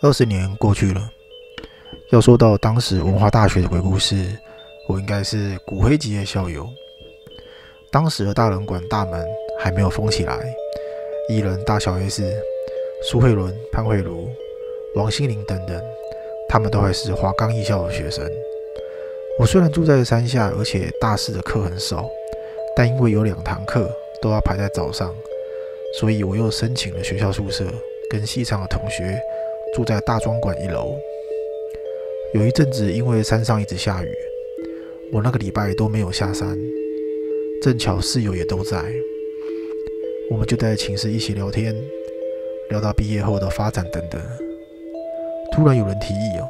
二十年过去了，要说到当时文化大学的鬼故事，我应该是骨灰级的校友。当时的大人馆大门还没有封起来，艺人大小 S、苏慧伦、潘慧茹、王心凌等等，他们都还是华冈艺校的学生。我虽然住在山下，而且大四的课很少，但因为有两堂课都要排在早上，所以我又申请了学校宿舍，跟系上的同学。住在大庄馆一楼。有一阵子，因为山上一直下雨，我那个礼拜都没有下山。正巧室友也都在，我们就在寝室一起聊天，聊到毕业后的发展等等。突然有人提议哦，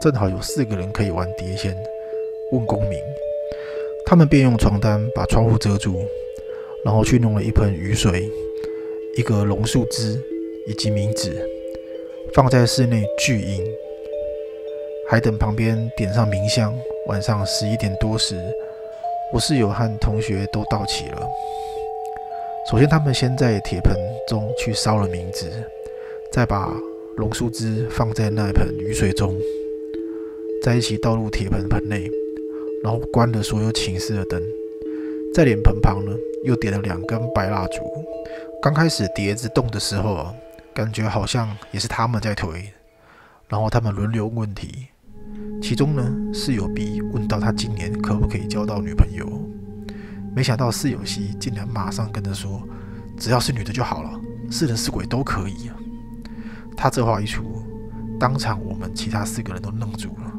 正好有四个人可以玩碟仙，问公明。他们便用床单把窗户遮住，然后去弄了一盆雨水、一个榕树枝以及冥纸。放在室内聚阴，还等旁边点上冥香。晚上十一点多时，我室友和同学都到齐了。首先，他们先在铁盆中去烧了冥纸，再把榕树枝放在那盆雨水中，在一起倒入铁盆盆内，然后关了所有寝室的灯，在脸盆旁呢又点了两根白蜡烛。刚开始碟子动的时候啊。感觉好像也是他们在推，然后他们轮流问题。其中呢，室友 B 问到他今年可不可以交到女朋友，没想到室友 C 竟然马上跟着说，只要是女的就好了，是人是鬼都可以啊。他这话一出，当场我们其他四个人都愣住了。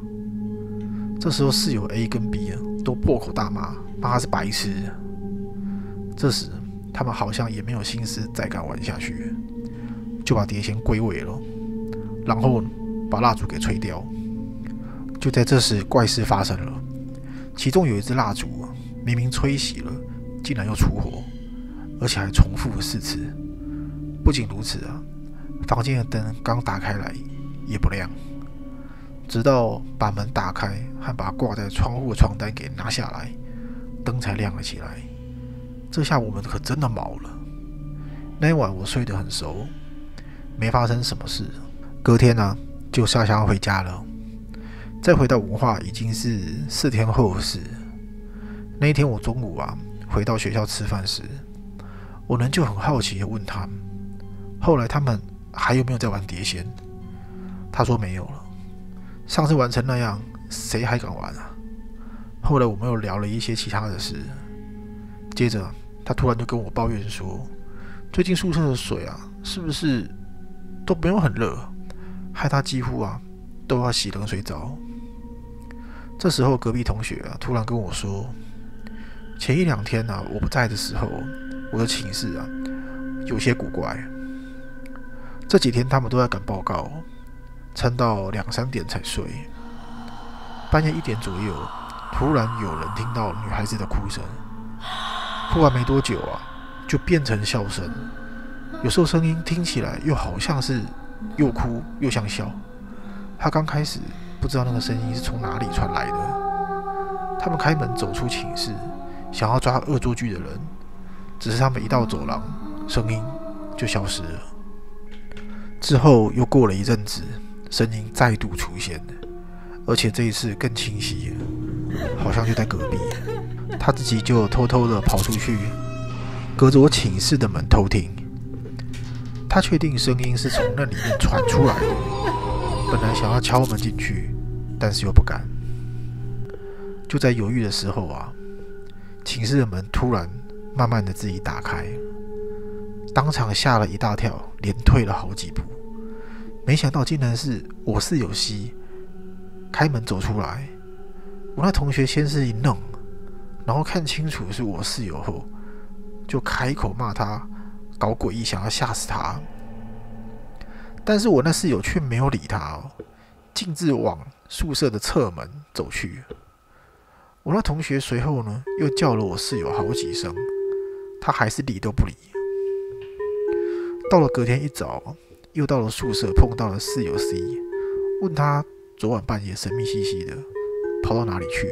这时候室友 A 跟 B 啊都破口大骂，骂他是白痴。这时他们好像也没有心思再敢玩下去。就把碟仙归位了，然后把蜡烛给吹掉。就在这时，怪事发生了。其中有一支蜡烛，明明吹熄了，竟然又出火，而且还重复了四次。不仅如此啊，房间的灯刚打开来也不亮，直到把门打开和把挂在窗户的床单给拿下来，灯才亮了起来。这下我们可真的毛了。那一晚我睡得很熟。没发生什么事，隔天呢就下乡回家了。再回到文化已经是四天后的事。那一天我中午啊回到学校吃饭时，我呢就很好奇的问他，后来他们还有没有在玩碟仙？他说没有了。上次玩成那样，谁还敢玩啊？后来我们又聊了一些其他的事。接着他突然就跟我抱怨说，最近宿舍的水啊，是不是？都不用很热，害他几乎啊都要洗冷水澡。这时候隔壁同学啊突然跟我说，前一两天呢我不在的时候，我的寝室啊有些古怪。这几天他们都在赶报告，撑到两三点才睡。半夜一点左右，突然有人听到女孩子的哭声，哭完没多久啊就变成笑声。有时候声音听起来又好像是又哭又像笑。他刚开始不知道那个声音是从哪里传来的。他们开门走出寝室，想要抓恶作剧的人，只是他们一到走廊，声音就消失了。之后又过了一阵子，声音再度出现，而且这一次更清晰，好像就在隔壁。他自己就偷偷的跑出去，隔着我寝室的门偷听。他确定声音是从那里面传出来的，本来想要敲门进去，但是又不敢。就在犹豫的时候啊，寝室的门突然慢慢的自己打开，当场吓了一大跳，连退了好几步。没想到竟然是我室友西开门走出来。我那同学先是一愣，然后看清楚是我室友后，就开口骂他。搞诡异，想要吓死他，但是我那室友却没有理他哦，径自往宿舍的侧门走去。我那同学随后呢，又叫了我室友好几声，他还是理都不理。到了隔天一早，又到了宿舍，碰到了室友 C，问他昨晚半夜神秘兮兮的跑到哪里去，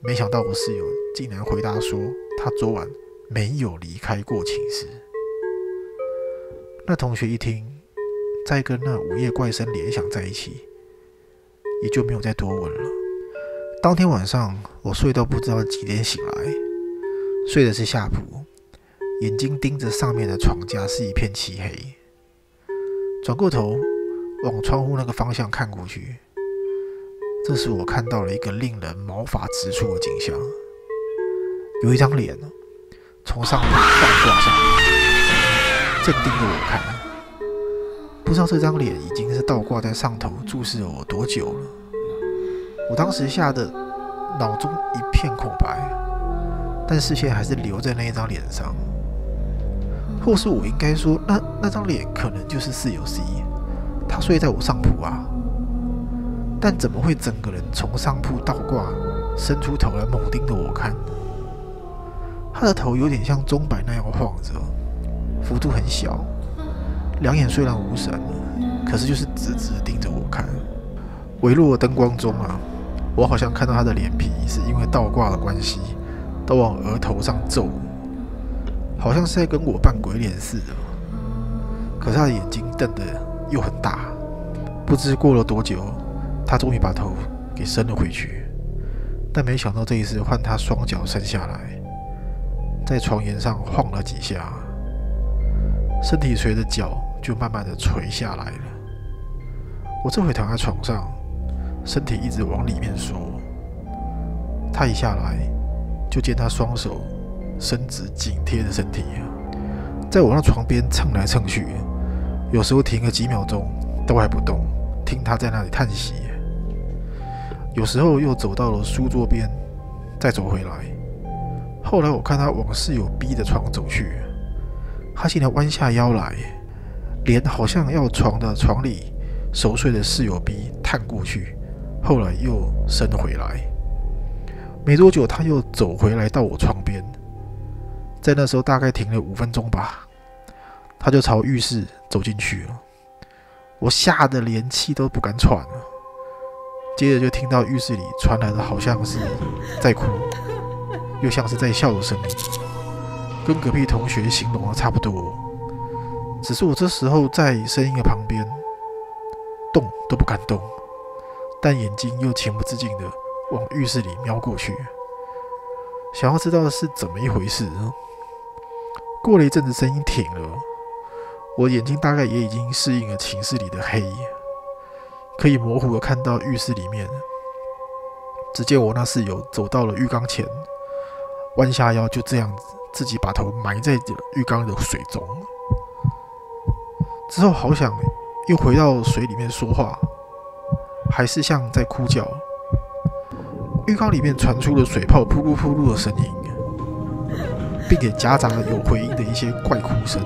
没想到我室友竟然回答说，他昨晚没有离开过寝室。那同学一听，再跟那午夜怪声联想在一起，也就没有再多问了。当天晚上，我睡到不知道几点醒来，睡的是下铺，眼睛盯着上面的床架是一片漆黑。转过头往窗户那个方向看过去，这时我看到了一个令人毛发直竖的景象，有一张脸从上面倒挂上来，正盯着我看。不知道这张脸已经是倒挂在上头注视了我多久了。我当时吓得脑中一片空白，但视线还是留在那一张脸上。或是我应该说，那那张脸可能就是室友 C，他睡在我上铺啊。但怎么会整个人从上铺倒挂，伸出头来猛盯着我看？他的头有点像钟摆那样晃着，幅度很小。两眼虽然无神，可是就是直直盯着我看。微弱的灯光中啊，我好像看到他的脸皮是因为倒挂的关系，都往额头上皱，好像是在跟我扮鬼脸似的。可是他的眼睛瞪得又很大。不知过了多久，他终于把头给伸了回去，但没想到这一次换他双脚伸下来，在床沿上晃了几下。身体随着脚就慢慢的垂下来了。我这回躺在床上，身体一直往里面缩。他一下来，就见他双手伸直，紧贴着身体，在我那床边蹭来蹭去。有时候停个几秒钟都还不动，听他在那里叹息。有时候又走到了书桌边，再走回来。后来我看他往室友 B 的床走去。他竟然弯下腰来，脸好像要床的床里熟睡的室友 B 探过去，后来又伸回来。没多久，他又走回来到我床边，在那时候大概停了五分钟吧，他就朝浴室走进去了。我吓得连气都不敢喘了。接着就听到浴室里传来的好像是在哭，又像是在笑的声音。跟隔壁同学形容的差不多，只是我这时候在声音的旁边，动都不敢动，但眼睛又情不自禁的往浴室里瞄过去，想要知道是怎么一回事。过了一阵子，声音停了，我眼睛大概也已经适应了寝室里的黑，可以模糊的看到浴室里面。只见我那室友走到了浴缸前，弯下腰，就这样子。自己把头埋在浴缸的水中，之后好想又回到水里面说话，还是像在哭叫。浴缸里面传出了水泡扑噜扑噜的声音，并且夹杂了有回音的一些怪哭声，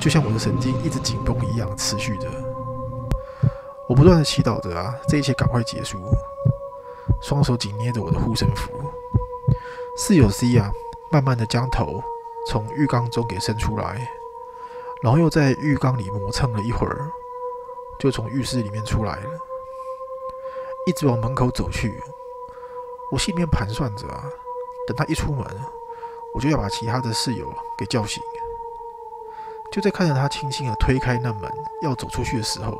就像我的神经一直紧绷一样持续着。我不断的祈祷着啊，这一切赶快结束，双手紧捏着我的护身符。室友 C 啊。慢慢的将头从浴缸中给伸出来，然后又在浴缸里磨蹭了一会儿，就从浴室里面出来了，一直往门口走去。我心里面盘算着啊，等他一出门，我就要把其他的室友给叫醒。就在看着他轻轻的推开那门要走出去的时候，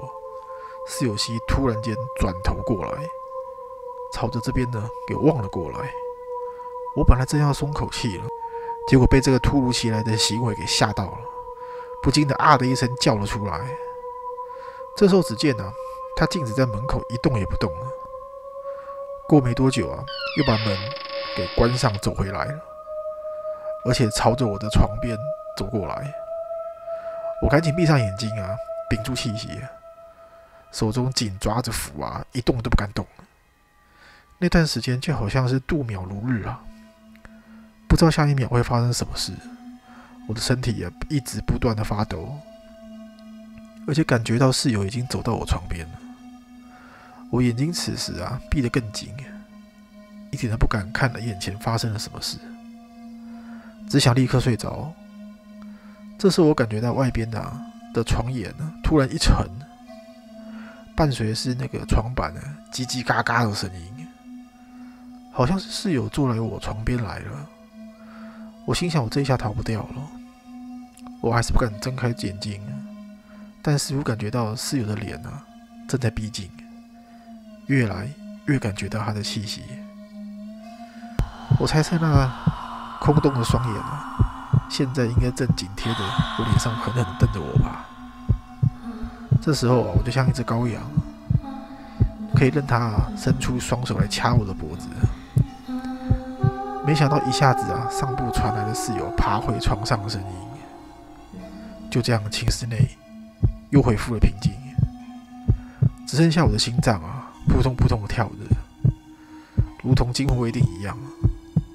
室友西突然间转头过来，朝着这边呢给望了过来。我本来正要松口气了，结果被这个突如其来的行为给吓到了，不禁的啊的一声叫了出来。这时候只见呢，他径直在门口一动也不动了。过没多久啊，又把门给关上，走回来了，而且朝着我的床边走过来。我赶紧闭上眼睛啊，屏住气息，手中紧抓着符啊，一动都不敢动。那段时间就好像是度秒如日啊。不知道下一秒会发生什么事，我的身体也一直不断的发抖，而且感觉到室友已经走到我床边了。我眼睛此时啊闭得更紧，一点都不敢看了眼前发生了什么事，只想立刻睡着。这时我感觉到外边的的床沿呢突然一沉，伴随是那个床板呢叽叽嘎嘎的声音，好像是室友坐来我床边来了。我心想，我这一下逃不掉了。我还是不敢睁开眼睛，但似乎感觉到室友的脸啊正在逼近，越来越感觉到他的气息。我猜测那空洞的双眼啊，现在应该正紧贴着我脸上，狠狠瞪着我吧。这时候啊，我就像一只羔羊，可以任他伸出双手来掐我的脖子。没想到一下子啊，上部传来了室友爬回床上的声音。就这样，寝室内又恢复了平静，只剩下我的心脏啊，扑通扑通的跳着，如同惊魂未定一样。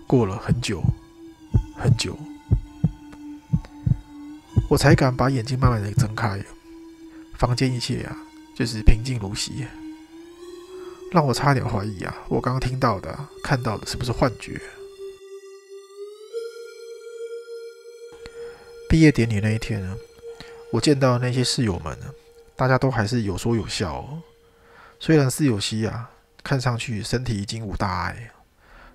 过了很久，很久，我才敢把眼睛慢慢的睁开。房间一切啊，就是平静如洗，让我差点怀疑啊，我刚刚听到的、看到的是不是幻觉？毕业典礼那一天呢，我见到那些室友们呢，大家都还是有说有笑。哦。虽然室友西啊，看上去身体已经无大碍。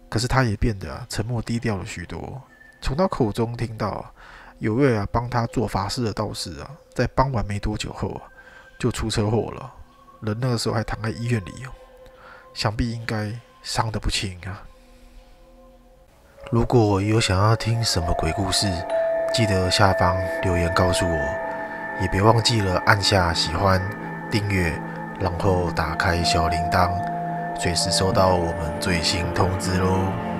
可是他也变得沉默低调了许多。从他口中听到，有位啊帮他做法事的道士啊，在帮完没多久后啊，就出车祸了，人那个时候还躺在医院里，想必应该伤得不轻啊。如果有想要听什么鬼故事，记得下方留言告诉我，也别忘记了按下喜欢、订阅，然后打开小铃铛。随时收到我们最新通知喽！